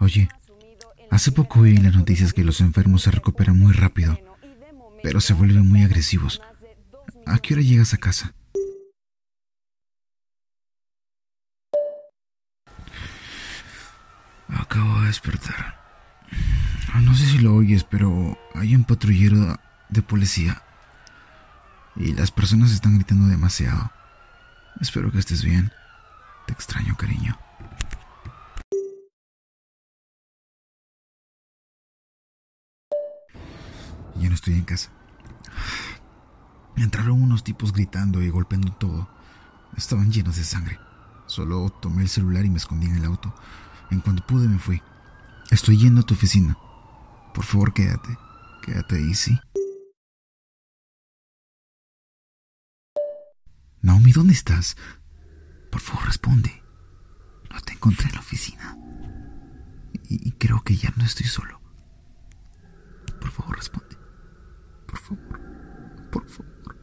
Oye, hace poco oí en las noticias que los enfermos se recuperan muy rápido, pero se vuelven muy agresivos. ¿A qué hora llegas a casa? Acabo de despertar. No sé si lo oyes, pero hay un patrullero de policía. Y las personas están gritando demasiado. Espero que estés bien. Te extraño, cariño. Ya no estoy en casa. Entraron unos tipos gritando y golpeando todo. Estaban llenos de sangre. Solo tomé el celular y me escondí en el auto. En cuanto pude me fui. Estoy yendo a tu oficina. Por favor, quédate. Quédate ahí, ¿sí? Naomi, ¿dónde estás? Por favor, responde. No te encontré en la oficina. Y, creo que ya no estoy solo. Por favor. Por favor.